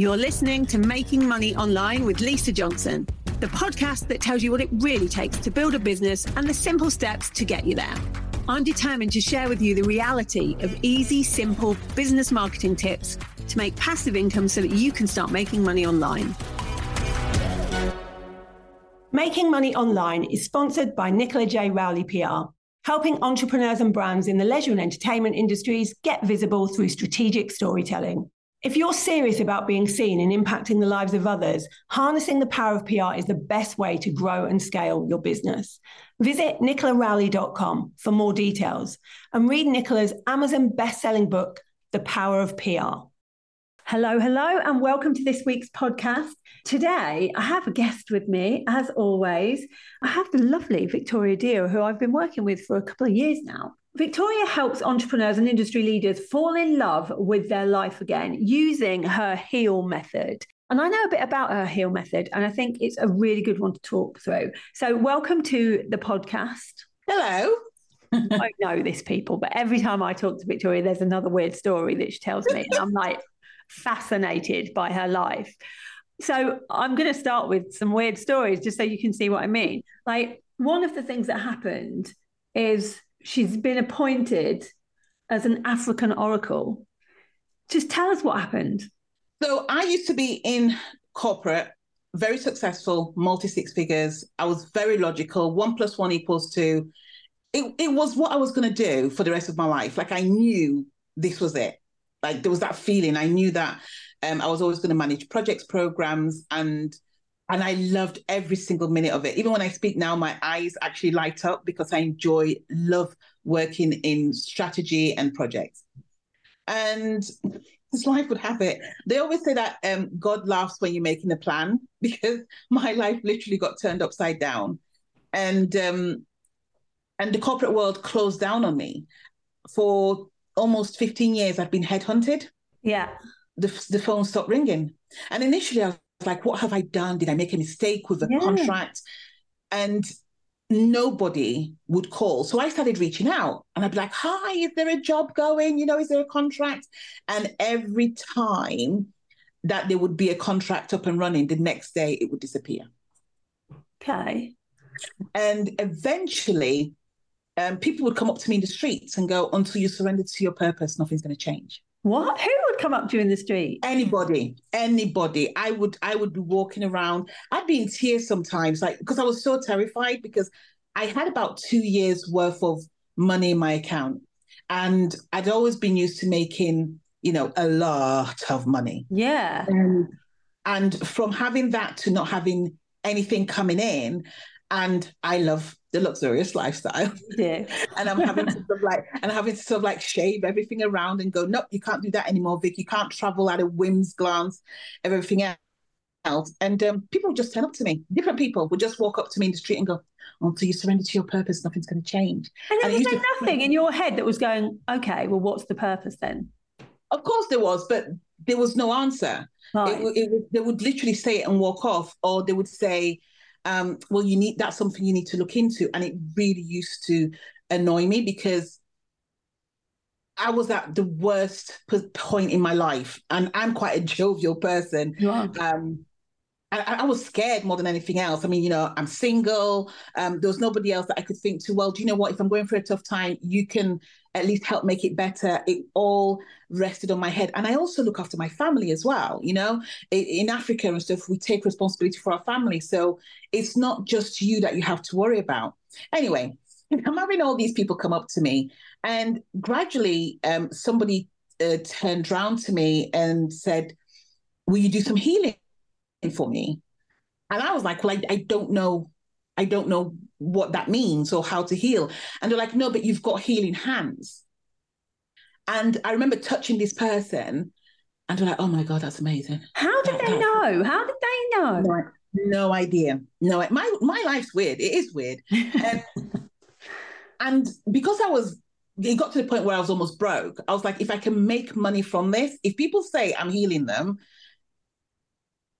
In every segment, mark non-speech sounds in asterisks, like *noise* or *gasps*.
You're listening to Making Money Online with Lisa Johnson, the podcast that tells you what it really takes to build a business and the simple steps to get you there. I'm determined to share with you the reality of easy, simple business marketing tips to make passive income so that you can start making money online. Making Money Online is sponsored by Nicola J. Rowley PR, helping entrepreneurs and brands in the leisure and entertainment industries get visible through strategic storytelling. If you're serious about being seen and impacting the lives of others, harnessing the power of PR is the best way to grow and scale your business. Visit nicolaRowley.com for more details and read Nicola's Amazon best-selling book, The Power of PR. Hello, hello, and welcome to this week's podcast. Today, I have a guest with me, as always. I have the lovely Victoria Dioh, who I've been working with for a couple of years now. Victoria helps entrepreneurs and industry leaders fall in love with their life again using her HEAL method. And I know a bit about her HEAL method, and I think it's a really good one to talk through. So, welcome to the podcast. Hello. I know this, people, but every time I talk to Victoria, there's another weird story that she tells me. And I'm like fascinated by her life. So, I'm going to start with some weird stories just so you can see what I mean. Like, one of the things that happened is she's been appointed as an African oracle. Just tell us what happened. So I used to be in corporate, very successful, multi six figures. I was very logical. One plus one equals two. It, it was what I was going to do for the rest of my life. Like I knew this was it. Like there was that feeling. I knew that um, I was always going to manage projects, programs, and and I loved every single minute of it. Even when I speak now, my eyes actually light up because I enjoy, love working in strategy and projects. And as life would have it, they always say that um, God laughs when you're making a plan *laughs* because my life literally got turned upside down, and um, and the corporate world closed down on me. For almost 15 years, I've been headhunted. Yeah, the the phone stopped ringing, and initially I was like, what have I done? Did I make a mistake with the yeah. contract? And nobody would call. So I started reaching out and I'd be like, hi, is there a job going? You know, is there a contract? And every time that there would be a contract up and running, the next day it would disappear. Okay. And eventually, um, people would come up to me in the streets and go, until you surrender to your purpose, nothing's going to change. What? Who would come up to you in the street? Anybody, anybody. I would, I would be walking around. I'd be in tears sometimes, like because I was so terrified because I had about two years worth of money in my account, and I'd always been used to making, you know, a lot of money. Yeah. And, and from having that to not having anything coming in, and I love the luxurious lifestyle. *laughs* Yeah. *laughs* and I'm having to sort of like and having to sort of like shave everything around and go, nope, you can't do that anymore, Vic. You can't travel at a whim's glance everything else. And um, people would just turn up to me. Different people would just walk up to me in the street and go, until you surrender to your purpose, nothing's going to change. And there was like nothing in your head that was going, okay, well, what's the purpose then? Of course there was, but there was no answer. Right. It, it, they would literally say it and walk off, or they would say, um, well, you need that's something you need to look into. And it really used to annoy me because I was at the worst point in my life, and I'm quite a jovial person. Um, I, I, was scared more than anything else. I mean, you know, I'm single. Um, there was nobody else that I could think to. Well, do you know what? If I'm going through a tough time, you can at least help make it better. It all rested on my head. And I also look after my family as well. You know, in Africa and stuff, we take responsibility for our family. So it's not just you that you have to worry about. Anyway, *laughs* I'm having all these people come up to me, and gradually um, somebody uh, turned around to me and said, Will you do some healing for me? And I was like, Well, I, I don't know I don't know what that means or how to heal. And they're like, no, but you've got healing hands. And I remember touching this person and they're like, oh my God, that's amazing. How did that, they know? How did they know? No, no idea. No, my my life's weird. It is weird. and, *laughs* um, and because I was it got to the point where I was almost broke. I was like, if I can make money from this, if people say I'm healing them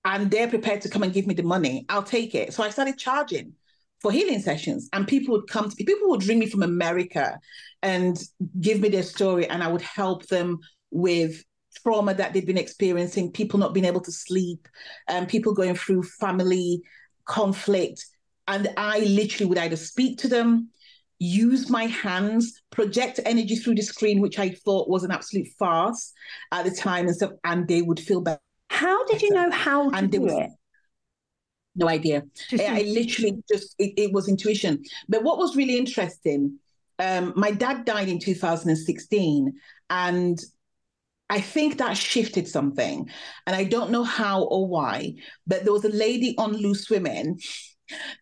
and they're prepared to come and give me the money, I'll take it. So I started charging for healing sessions and people would come to me people would ring me from america and give me their story and i would help them with trauma that they'd been experiencing, people not being able to sleep, um, people going through family conflict. And I literally would either speak to them, use my hands, project energy through the screen, which I thought was an absolute farce at the time and stuff, and they would feel better. How did you know how to and do was, it? No idea. I, I literally just it, it, was intuition. But what was really interesting, um, my dad died in 2016, and I think that shifted something. And I don't know how or why, but there was a lady on Loose Women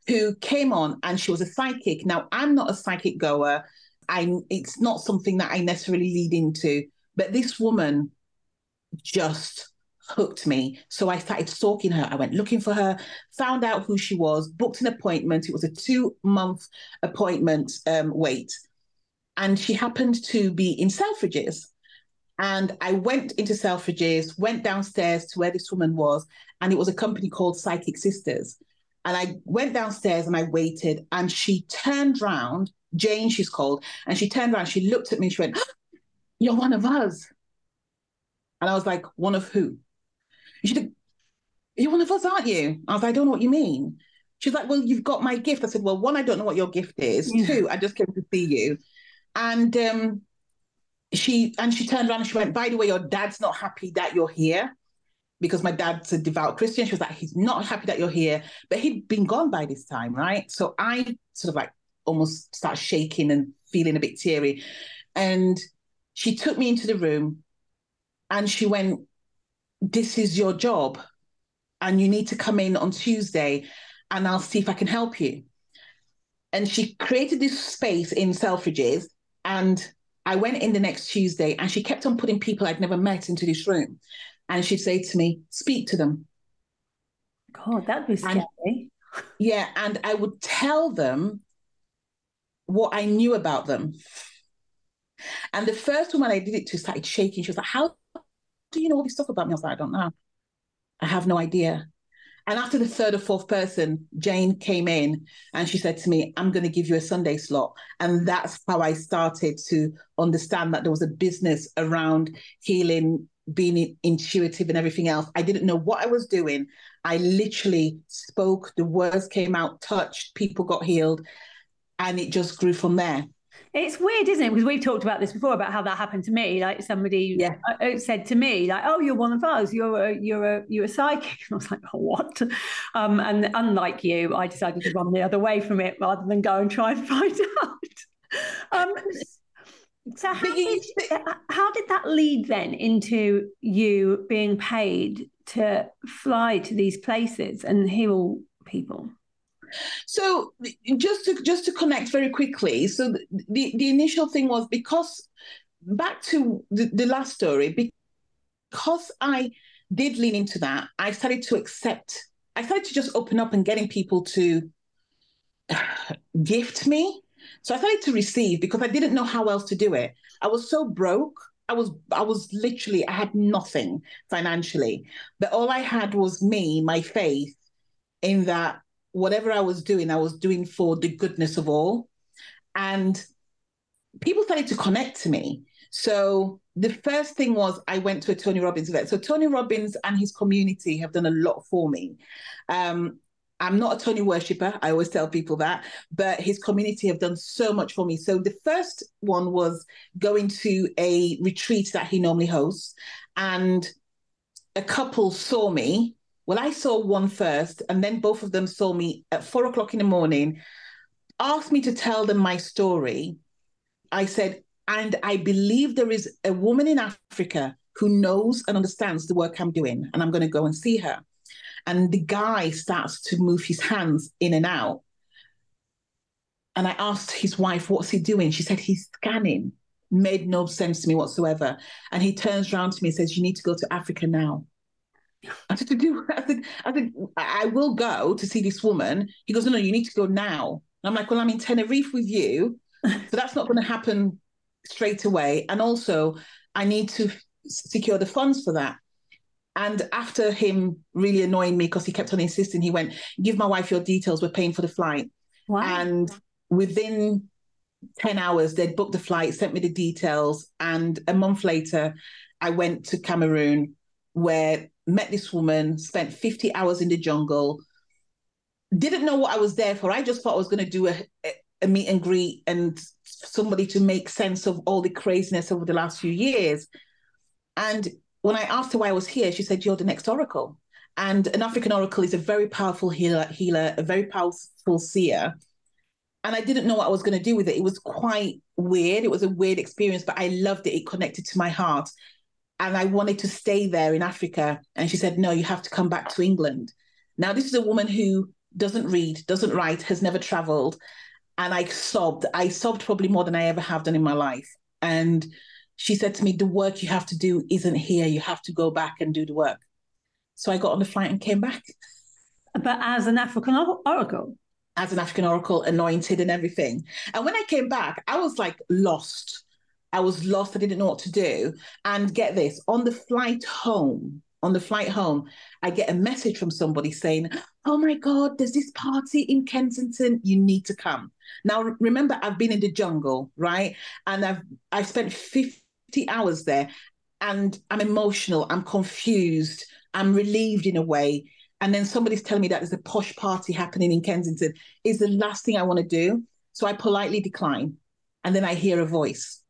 who came on and she was a psychic. Now, I'm not a psychic goer. I it's not something that I necessarily lead into, but this woman just hooked me. So I started stalking her. I went looking for her, found out who she was, booked an appointment. It was a two month appointment um, wait. And she happened to be in Selfridges. And I went into Selfridges, went downstairs to where this woman was, and it was a company called Psychic Sisters. And I went downstairs and I waited, and she turned round, Jane, she's called, and she turned around, she looked at me, she went, *gasps* You're one of us. And I was like, One of who? She's like, You're one of us, aren't you? I was like, I don't know what you mean. She's like, Well, you've got my gift. I said, Well, one, I don't know what your gift is. Yeah. Two, I just came to see you. And um, she and she turned around and she went, by the way, your dad's not happy that you're here. Because my dad's a devout Christian. She was like, he's not happy that you're here. But he'd been gone by this time, right? So I sort of like almost start shaking and feeling a bit teary. And she took me into the room and she went, This is your job. And you need to come in on Tuesday and I'll see if I can help you. And she created this space in Selfridges and I went in the next Tuesday and she kept on putting people I'd never met into this room. And she'd say to me, speak to them. God, that'd be scary. And, yeah. And I would tell them what I knew about them. And the first woman I did it to started shaking. She was like, How do you know all this stuff about me? I was like, I don't know. I have no idea. And after the third or fourth person, Jane came in and she said to me, I'm going to give you a Sunday slot. And that's how I started to understand that there was a business around healing, being intuitive, and everything else. I didn't know what I was doing. I literally spoke, the words came out, touched, people got healed, and it just grew from there. It's weird, isn't it? Because we've talked about this before about how that happened to me. Like somebody yeah. Uh, uh, said to me, like, "Oh, you're one of us. You're a you're a you're a psychic." *laughs* And I was like, oh, "What?" Um, and unlike you, I decided to run the other way from it rather than go and try and *laughs* find out. Um, so how did, how did that lead then into you being paid to fly to these places and heal people? So just to just to connect very quickly, so the the initial thing was because back to the, the last story, because I did lean into that, I started to accept. I started to just open up and getting people to *sighs* gift me. So I started to receive because I didn't know how else to do it. I was so broke. I was I was literally I had nothing financially, but all I had was me, my faith in that whatever I was doing, I was doing for the goodness of all. And people started to connect to me. So the first thing was I went to a Tony Robbins event. So Tony Robbins and his community have done a lot for me. Um, I'm not a Tony worshiper. I always tell people that, but his community have done so much for me. So the first one was going to a retreat that he normally hosts, and a couple saw me well, I saw one first, and then both of them saw me at four o'clock in the morning, asked me to tell them my story. I said, and I believe there is a woman in Africa who knows and understands the work I'm doing, and I'm going to go and see her. And the guy starts to move his hands in and out. And I asked his wife, What's he doing? She said, He's scanning. Made no sense to me whatsoever. And he turns around to me and says, You need to go to Africa now. I said, to do, I said, I said, I will go to see this woman. He goes, no, no, you need to go now. And I'm like, well, I'm in Tenerife with you. so that's not going to happen straight away. And also, I need to secure the funds for that. And after him really annoying me because he kept on insisting, he went, give my wife your details. We're paying for the flight. Wow. And within 10 hours. They'd booked the flight, sent me the details. And a month later, I went to Cameroon where met this woman, spent 50 hours in the jungle, didn't know what I was there for. I just thought I was going to do a, a meet and greet and somebody to make sense of all the craziness over the last few years. And when I asked her why I was here, she said, You're the next oracle. And an African oracle is a very powerful healer, healer, a very powerful seer. And I didn't know what I was going to do with it. It was quite weird. It was a weird experience, but I loved it. It connected to my heart. And I wanted to stay there in Africa. And she said, No, you have to come back to England. Now, this is a woman who doesn't read, doesn't write, has never traveled. And I sobbed. I sobbed probably more than I ever have done in my life. And she said to me, The work you have to do isn't here. You have to go back and do the work. So I got on the flight and came back. But as an African oracle? As an African oracle, anointed and everything. And when I came back, I was like lost. I was lost. I didn't know what to do. And get this on the flight home, on the flight home, I get a message from somebody saying, Oh my God, there's this party in Kensington. You need to come. Now, remember, I've been in the jungle, right? And I've I've spent 50 hours there and I'm emotional, I'm confused, I'm relieved in a way. And then somebody's telling me that there's a posh party happening in Kensington is the last thing I want to do. So I politely decline. And then I hear a voice.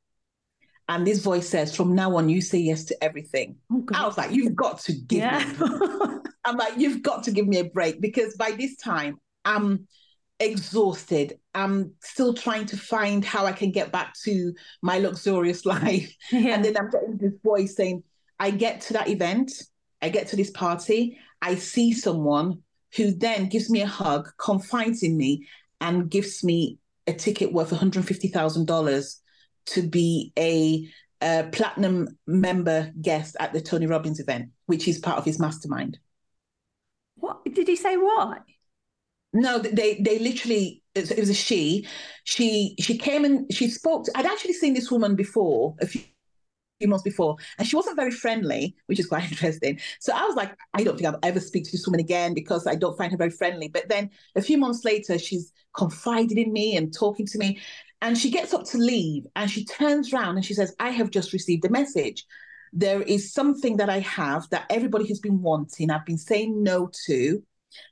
And this voice says, from now on, you say yes to everything. Oh, I was like, you've got to give yeah. me. *laughs* I'm like, you've got to give me a break because by this time, I'm exhausted. I'm still trying to find how I can get back to my luxurious *laughs* life. Yeah. And then I'm getting this voice saying, I get to that event, I get to this party, I see someone who then gives me a hug, confides in me, and gives me a ticket worth $150,000 to be a, a platinum member guest at the Tony Robbins event, which is part of his mastermind. What did he say? Why? No, they they literally it was a she. She she came and she spoke. To, I'd actually seen this woman before a few, few months before, and she wasn't very friendly, which is quite *laughs* interesting. So I was like, I don't think I'll ever speak to this woman again because I don't find her very friendly. But then a few months later, she's confided in me and talking to me, and she gets up to leave, and she turns around and she says, "I have just received a message." There is something that I have that everybody has been wanting. I've been saying no to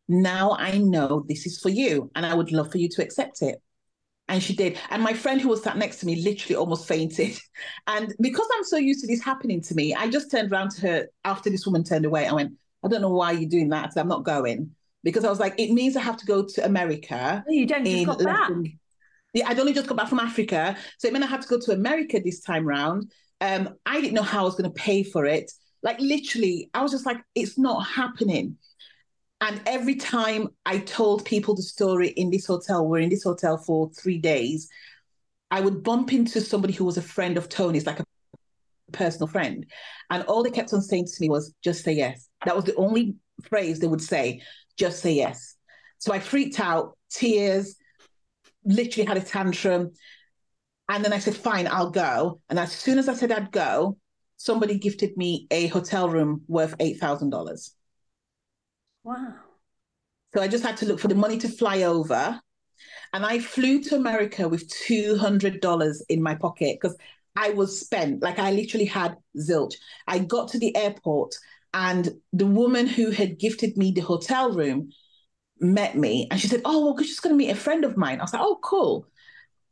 now I know this is for you, and I would love for you to accept it. And she did. And my friend who was sat next to me literally almost fainted. *laughs* And because I'm so used to this happening to me, I just turned around to her after this woman turned away. I went, I don't know why you're doing that. I'm not going. Because I was like, it means I have to go to America. You don't just got back. I'd only just got back from Africa. So it meant I had to go to America this time round. Um, I didn't know how I was going to pay for it. Like literally, I was just like, it's not happening. And every time I told people the story in this hotel, we're in this hotel for three days, I would bump into somebody who was a friend of Tony's, like a personal friend. And all they kept on saying to me was, just say yes. That was the only phrase they would say, just say yes. So I freaked out, tears, literally had a tantrum. And then I said, fine, I'll go. And as soon as I said I'd go, somebody gifted me a hotel room worth $8,000. Wow. So I just had to look for the money to fly over. And I flew to America with $200 in my pocket because I was spent. Like I literally had zilch. I got to the airport and the woman who had gifted me the hotel room met me and she said, Oh, well, she's going to meet a friend of mine. I was like, Oh, cool.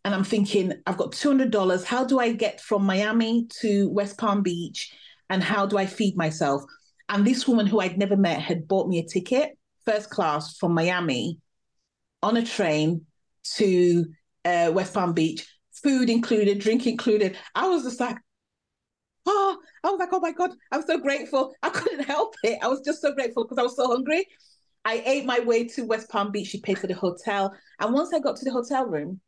And I'm thinking, I've got $200. How do I get from Miami to West Palm Beach? And how do I feed myself? And this woman who I'd never met had bought me a ticket, first class from Miami, on a train to uh, West Palm Beach, food included, drink included. I was just like, oh, I was like, oh my God, I'm so grateful. I couldn't *laughs* help it. I was just so grateful because I was so hungry. I ate my way to West Palm Beach. She paid for the hotel. And once I got to the hotel room,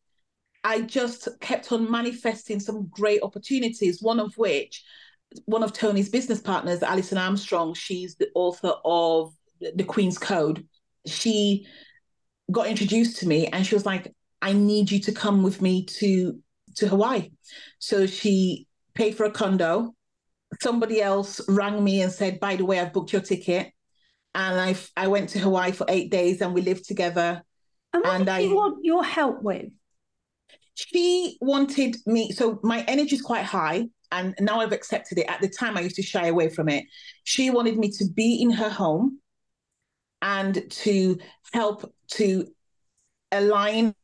I just kept on manifesting some great opportunities, one of which one of Tony's business partners, Alison Armstrong, she's the author of The Queen's Code. She got introduced to me and she was like, I need you to come with me to to Hawaii. So she paid for a condo. Somebody else rang me and said, by the way, I've booked your ticket. And I I went to Hawaii for eight days and we lived together. And what and did I, you want your help with? she wanted me. So my energy is quite high, and now I've accepted it. At the time, I used to shy away from it. She wanted me to be in her home and to help to align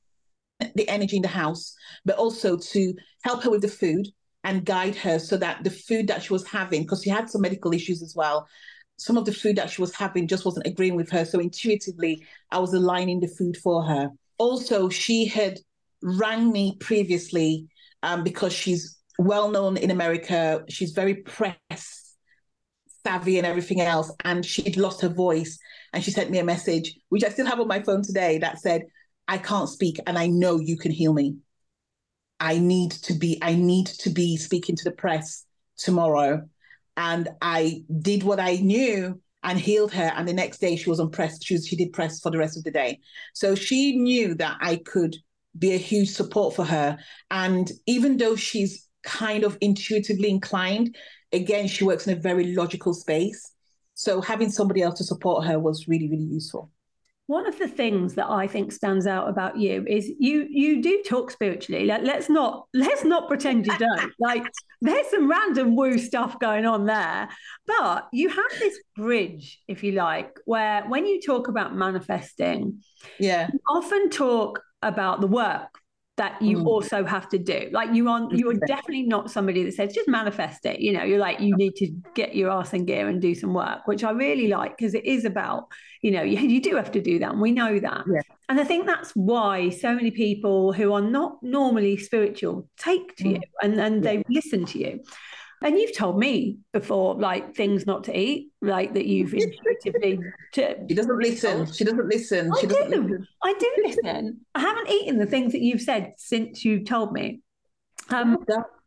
the energy in the house, but also to help her with the food and guide her so that the food that she was having, because she had some medical issues as well, some of the food that she was having just wasn't agreeing with her. So intuitively, I was aligning the food for her. Also, she had rang me previously um, because she's well known in America. She's very press savvy and everything else. And she'd lost her voice. And she sent me a message, which I still have on my phone today, that said, I can't speak and I know you can heal me. I need to be, I need to be speaking to the press tomorrow. And I did what I knew and healed her. And the next day she was on press. She, was, she did press for the rest of the day. So she knew that I could be a huge support for her. And even though she's kind of intuitively inclined, again, she works in a very logical space. So having somebody else to support her was really, really useful. One of the things that I think stands out about you is you you do talk spiritually. Like let's not let's not pretend you don't. *laughs* like there's some random woo stuff going on there, but you have this bridge, if you like, where when you talk about manifesting, yeah, often talk about the work that you mm. also have to do. Like you are you are definitely not somebody that says just manifest it. You know, you're like you need to get your ass in gear and do some work, which I really like because it is about, you know, you, you do have to do that. And we know that. Yeah. And I think that's why so many people who are not normally spiritual take to mm. you and, and they listen to you. And you've told me before, like things not to eat, like that you've *laughs* intuitively. To, she doesn't listen. She doesn't listen. I she doesn't do. Listen. I do listen. I haven't eaten the things that you've said since you've told me. Um,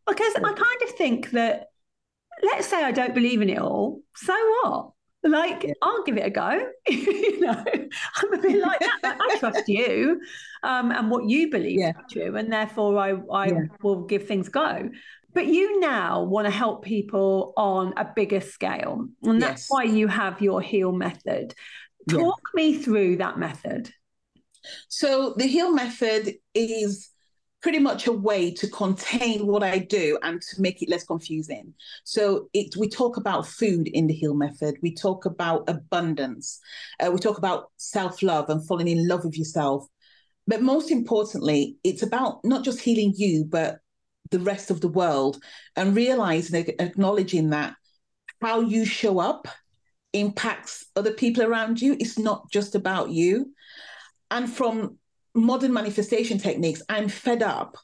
because I kind of think that, let's say I don't believe in it all. So what? Like, yeah. I'll give it a go. *laughs* you know, I'm a bit like that. I trust you um, and what you believe yeah. is true. And therefore, I, I yeah. will give things go. But you now want to help people on a bigger scale. And that's yes. why you have your heal method. Talk yeah. me through that method. So, the heal method is pretty much a way to contain what I do and to make it less confusing. So it we talk about food in the heal method. We talk about abundance. Uh, we talk about self love and falling in love with yourself. But most importantly, it's about not just healing you, but the rest of the world and realizing, acknowledging that how you show up impacts other people around you. It's not just about you. And from modern manifestation techniques, I'm fed up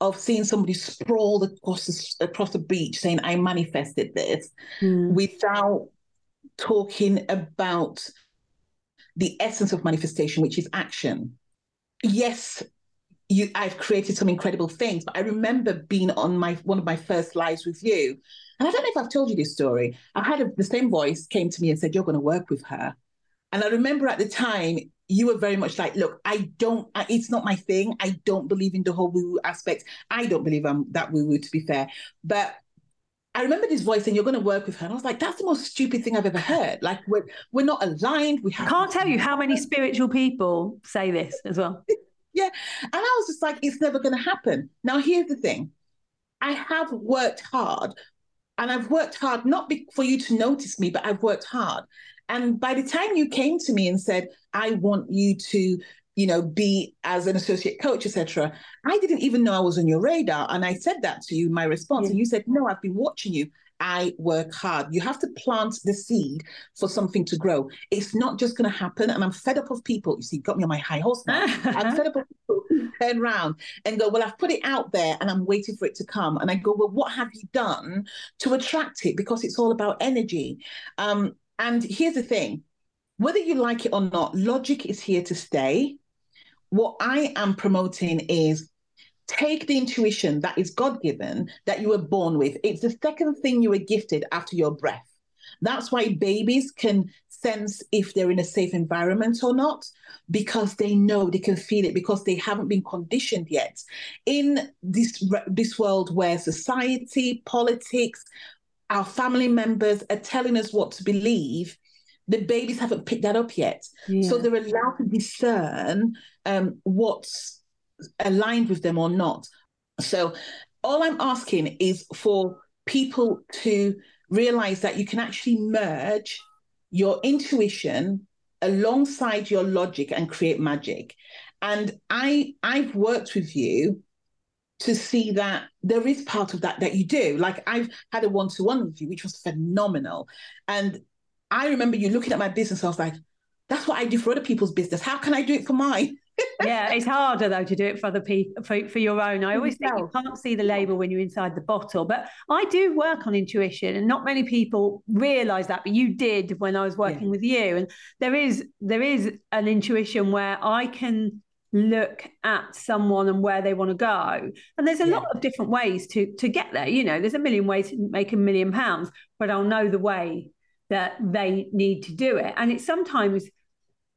of seeing somebody sprawl across the, across the beach saying, I manifested this mm. without talking about the essence of manifestation, which is action. Yes, you I've created some incredible things. But I remember being on my one of my first lives with you. And I don't know if I've told you this story. I had a, the same voice came to me and said, You're going to work with her. And I remember at the time, you were very much like, Look, I don't, it's not my thing. I don't believe in the whole woo woo aspect. I don't believe I'm that woo woo, to be fair. But I remember this voice saying, You're going to work with her. And I was like, That's the most stupid thing I've ever heard. Like, we're, we're not aligned. We have- can't tell you how many *laughs* spiritual people say this as well. Yeah. And I was just like, it's never going to happen. Now, here's the thing I have worked hard, and I've worked hard not be- for you to notice me, but I've worked hard. And by the time you came to me and said, I want you to, you know, be as an associate coach, etc., I didn't even know I was on your radar. And I said that to you, my response. Yeah. And you said, No, I've been watching you. I work hard. You have to plant the seed for something to grow. It's not just going to happen. And I'm fed up of people. You see, got me on my high horse now. I'm fed up of *laughs* people who turn around and go, Well, I've put it out there and I'm waiting for it to come. And I go, Well, what have you done to attract it? Because it's all about energy. Um, and here's the thing whether you like it or not, logic is here to stay. What I am promoting is take the intuition that is God given that you were born with. It's the second thing you were gifted after your breath. That's why babies can sense if they're in a safe environment or not, because they know they can feel it because they haven't been conditioned yet. In this, this world where society, politics, our family members are telling us what to believe, the babies haven't picked that up yet. Yeah. So they're allowed to discern um, what's aligned with them or not. So all I'm asking is for people to realize that you can actually merge your intuition alongside your logic and create magic. And I I've worked with you to see that there is part of that that you do. Like I've had a one-to-one with you, which was phenomenal. And I remember you looking at my business, I was like, that's what I do for other people's business. How can I do it for mine? Yeah, it's harder though to do it for other people for, for your own. I always think you can't see the label when you're inside the bottle, but I do work on intuition, and not many people realize that. But you did when I was working yeah. with you, and there is there is an intuition where I can look at someone and where they want to go and there's a yeah. lot of different ways to to get there you know there's a million ways to make a million pounds but i'll know the way that they need to do it and it sometimes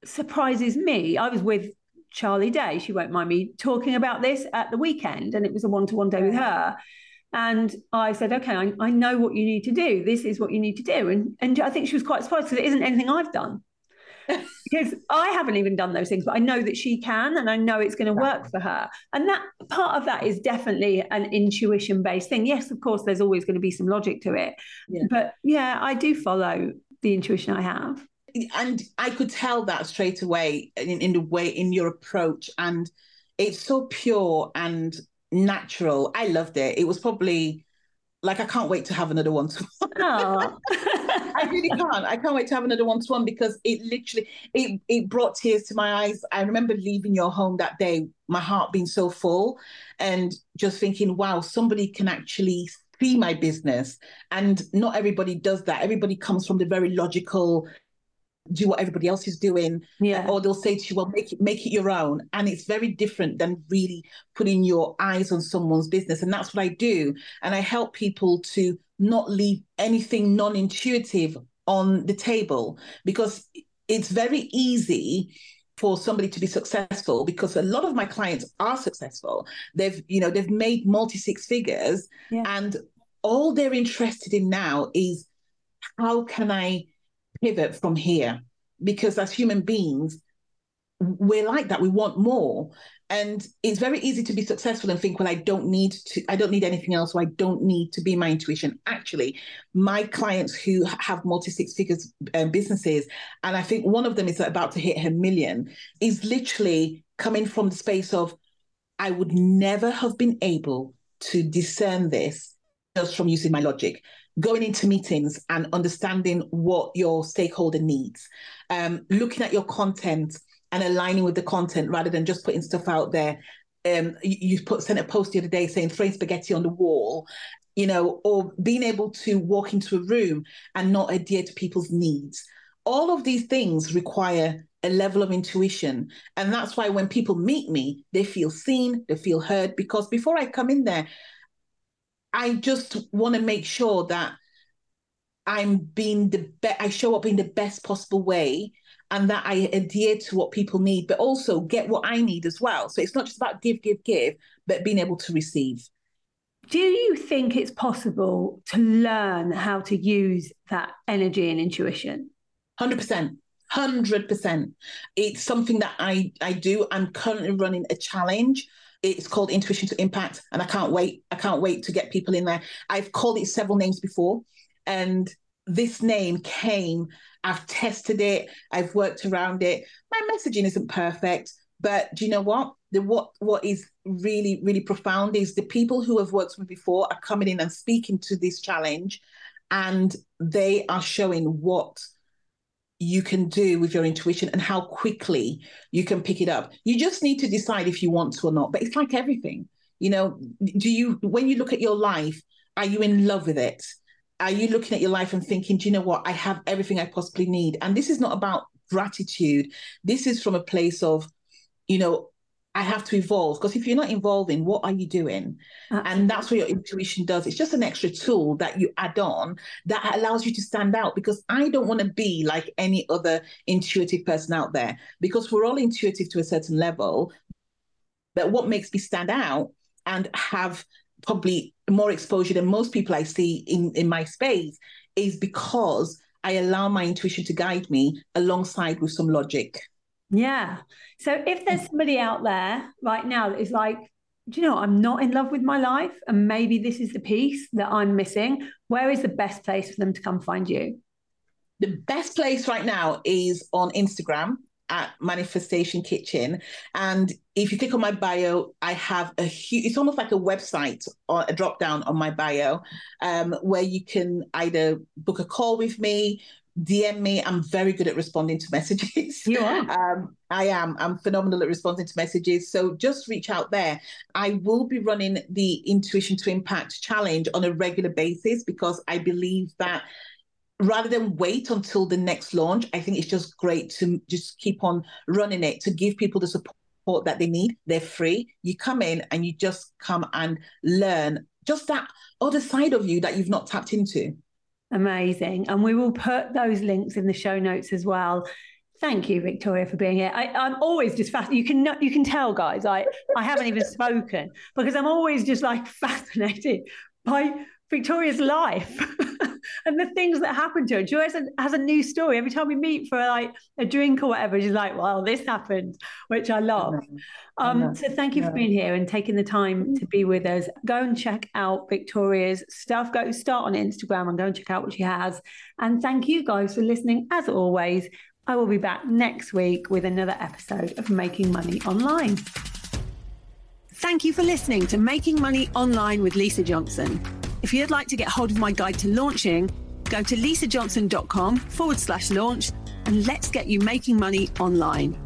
surprises me i was with Charlie Day. She won't mind me talking about this at the weekend. And it was a one to one day with her. And I said, okay, I, I, know what you need to do. This is what you need to do. And, and I think she was quite surprised because it isn't anything I've done. *laughs* because I haven't even done those things, but I know that she can and I know it's going to work for her. And that part of that is definitely an intuition based thing. Yes, of course, there's always going to be some logic to it. Yeah. But yeah, I do follow the intuition I have and I could tell that straight away in, in the way in your approach, and it's so pure and natural. I loved it. It was probably like I can't wait to have another one *laughs* to one. I really can't. I can't wait to have another one to one because it literally it it brought tears to my eyes. I remember leaving your home that day, my heart being so full, and just thinking, wow, somebody can actually see my business. And not everybody does that. Everybody comes from the very logical do what everybody else is doing. Yeah. Or they'll say to you, well, make it make it your own. And it's very different than really putting your eyes on someone's business. And that's what I do. And I help people to not leave anything non-intuitive on the table because it's very easy for somebody to be successful because a lot of my clients are successful they've you know they've made multi six figures yeah. and all they're interested in now is how can i pivot from here because as human beings, we're like that. We want more. And it's very easy to be successful and think, well, I don't need to, I don't need anything else, or I don't need to be my intuition. Actually, my clients who have multi six figures um, businesses, and I think one of them is about to hit her million, is literally coming from the space of, I would never have been able to discern this just from using my logic going into meetings and understanding what your stakeholder needs, um, looking at your content and aligning with the content rather than just putting stuff out there. Um, you, you put sent a post the other day saying throwing spaghetti on the wall, you know, or being able to walk into a room and not adhere to people's needs. All of these things require a level of intuition. And that's why when people meet me, they feel seen, they feel heard, because before I come in there, I just want to make sure that I'm being the best, I show up in the best possible way and that I adhere to what people need, but also get what I need as well. So it's not just about give, give, give, but being able to receive. Do you think it's possible to learn how to use that energy and intuition? 100%. 100%. It's something that I, I do. I'm currently running a challenge it's called Intuition to Impact, and I can't wait. I can't wait to get people in there. I've called it several names before, and this name came. I've tested it. I've worked around it. My messaging isn't perfect, but do you know what? The what what is really really profound is the people who have worked with me before are coming in and speaking to this challenge, and they are showing what you can do with your intuition and how quickly you can pick it up. You just need to decide if you want to or not. But it's like everything, you know, do you, when you look at your life, are you in love with it? Are you looking at your life and thinking, do you know what? I have everything I possibly need. And this is not about gratitude. This is from a place of, you know, I have to evolve because if you're not evolving, what are you doing? Absolutely. And that's what your intuition does. It's just an extra tool that you add on that allows you to stand out because I don't want to be like any other intuitive person out there because we're all intuitive to a certain level. But what makes me stand out and have probably more exposure than most people I see in, in my space is because I allow my intuition to guide me alongside with some logic. Yeah. So if there's somebody out there right now that is like, do you know, I'm not in love with my life, and maybe this is the piece that I'm missing, where is the best place for them to come find you? The best place right now is on Instagram at Manifestation Kitchen. And if you click on my bio, I have a huge, it's almost like a website or a drop down on my bio um, where you can either book a call with me, DM me. I'm very good at responding to messages. You are. *laughs* Um, I am. I'm phenomenal at responding to messages. So just reach out there. I will be running the Intuition to Impact challenge on a regular basis because I believe that rather than wait until the next launch, I think it's just great to just keep on running it to give people the support that they need. They're free. You come in and you just come and learn just that other side of you that you've not tapped into. Amazing. And we will put those links in the show notes as well. Thank you, Victoria, for being here. I, am always just fascinated. You can you can tell, guys. I I haven't even spoken because I'm always just like *laughs* fascinated by Victoria's life *laughs* and the things that happen to her. She always has a new story every time we meet for like a drink or whatever. She's like, "Well, this happened," which I love. Um, so thank you for being here and taking the time to be with us. Go and check out Victoria's stuff. Go start on Instagram and go and check out what she has. And thank you guys for listening. As always, I will be back next week with another episode of Making Money Online. Thank you for listening to Making Money Online with Lisa Johnson. If you'd like to get hold of my guide to launching, go to lisajohnson.com forward slash launch and let's get you making money online.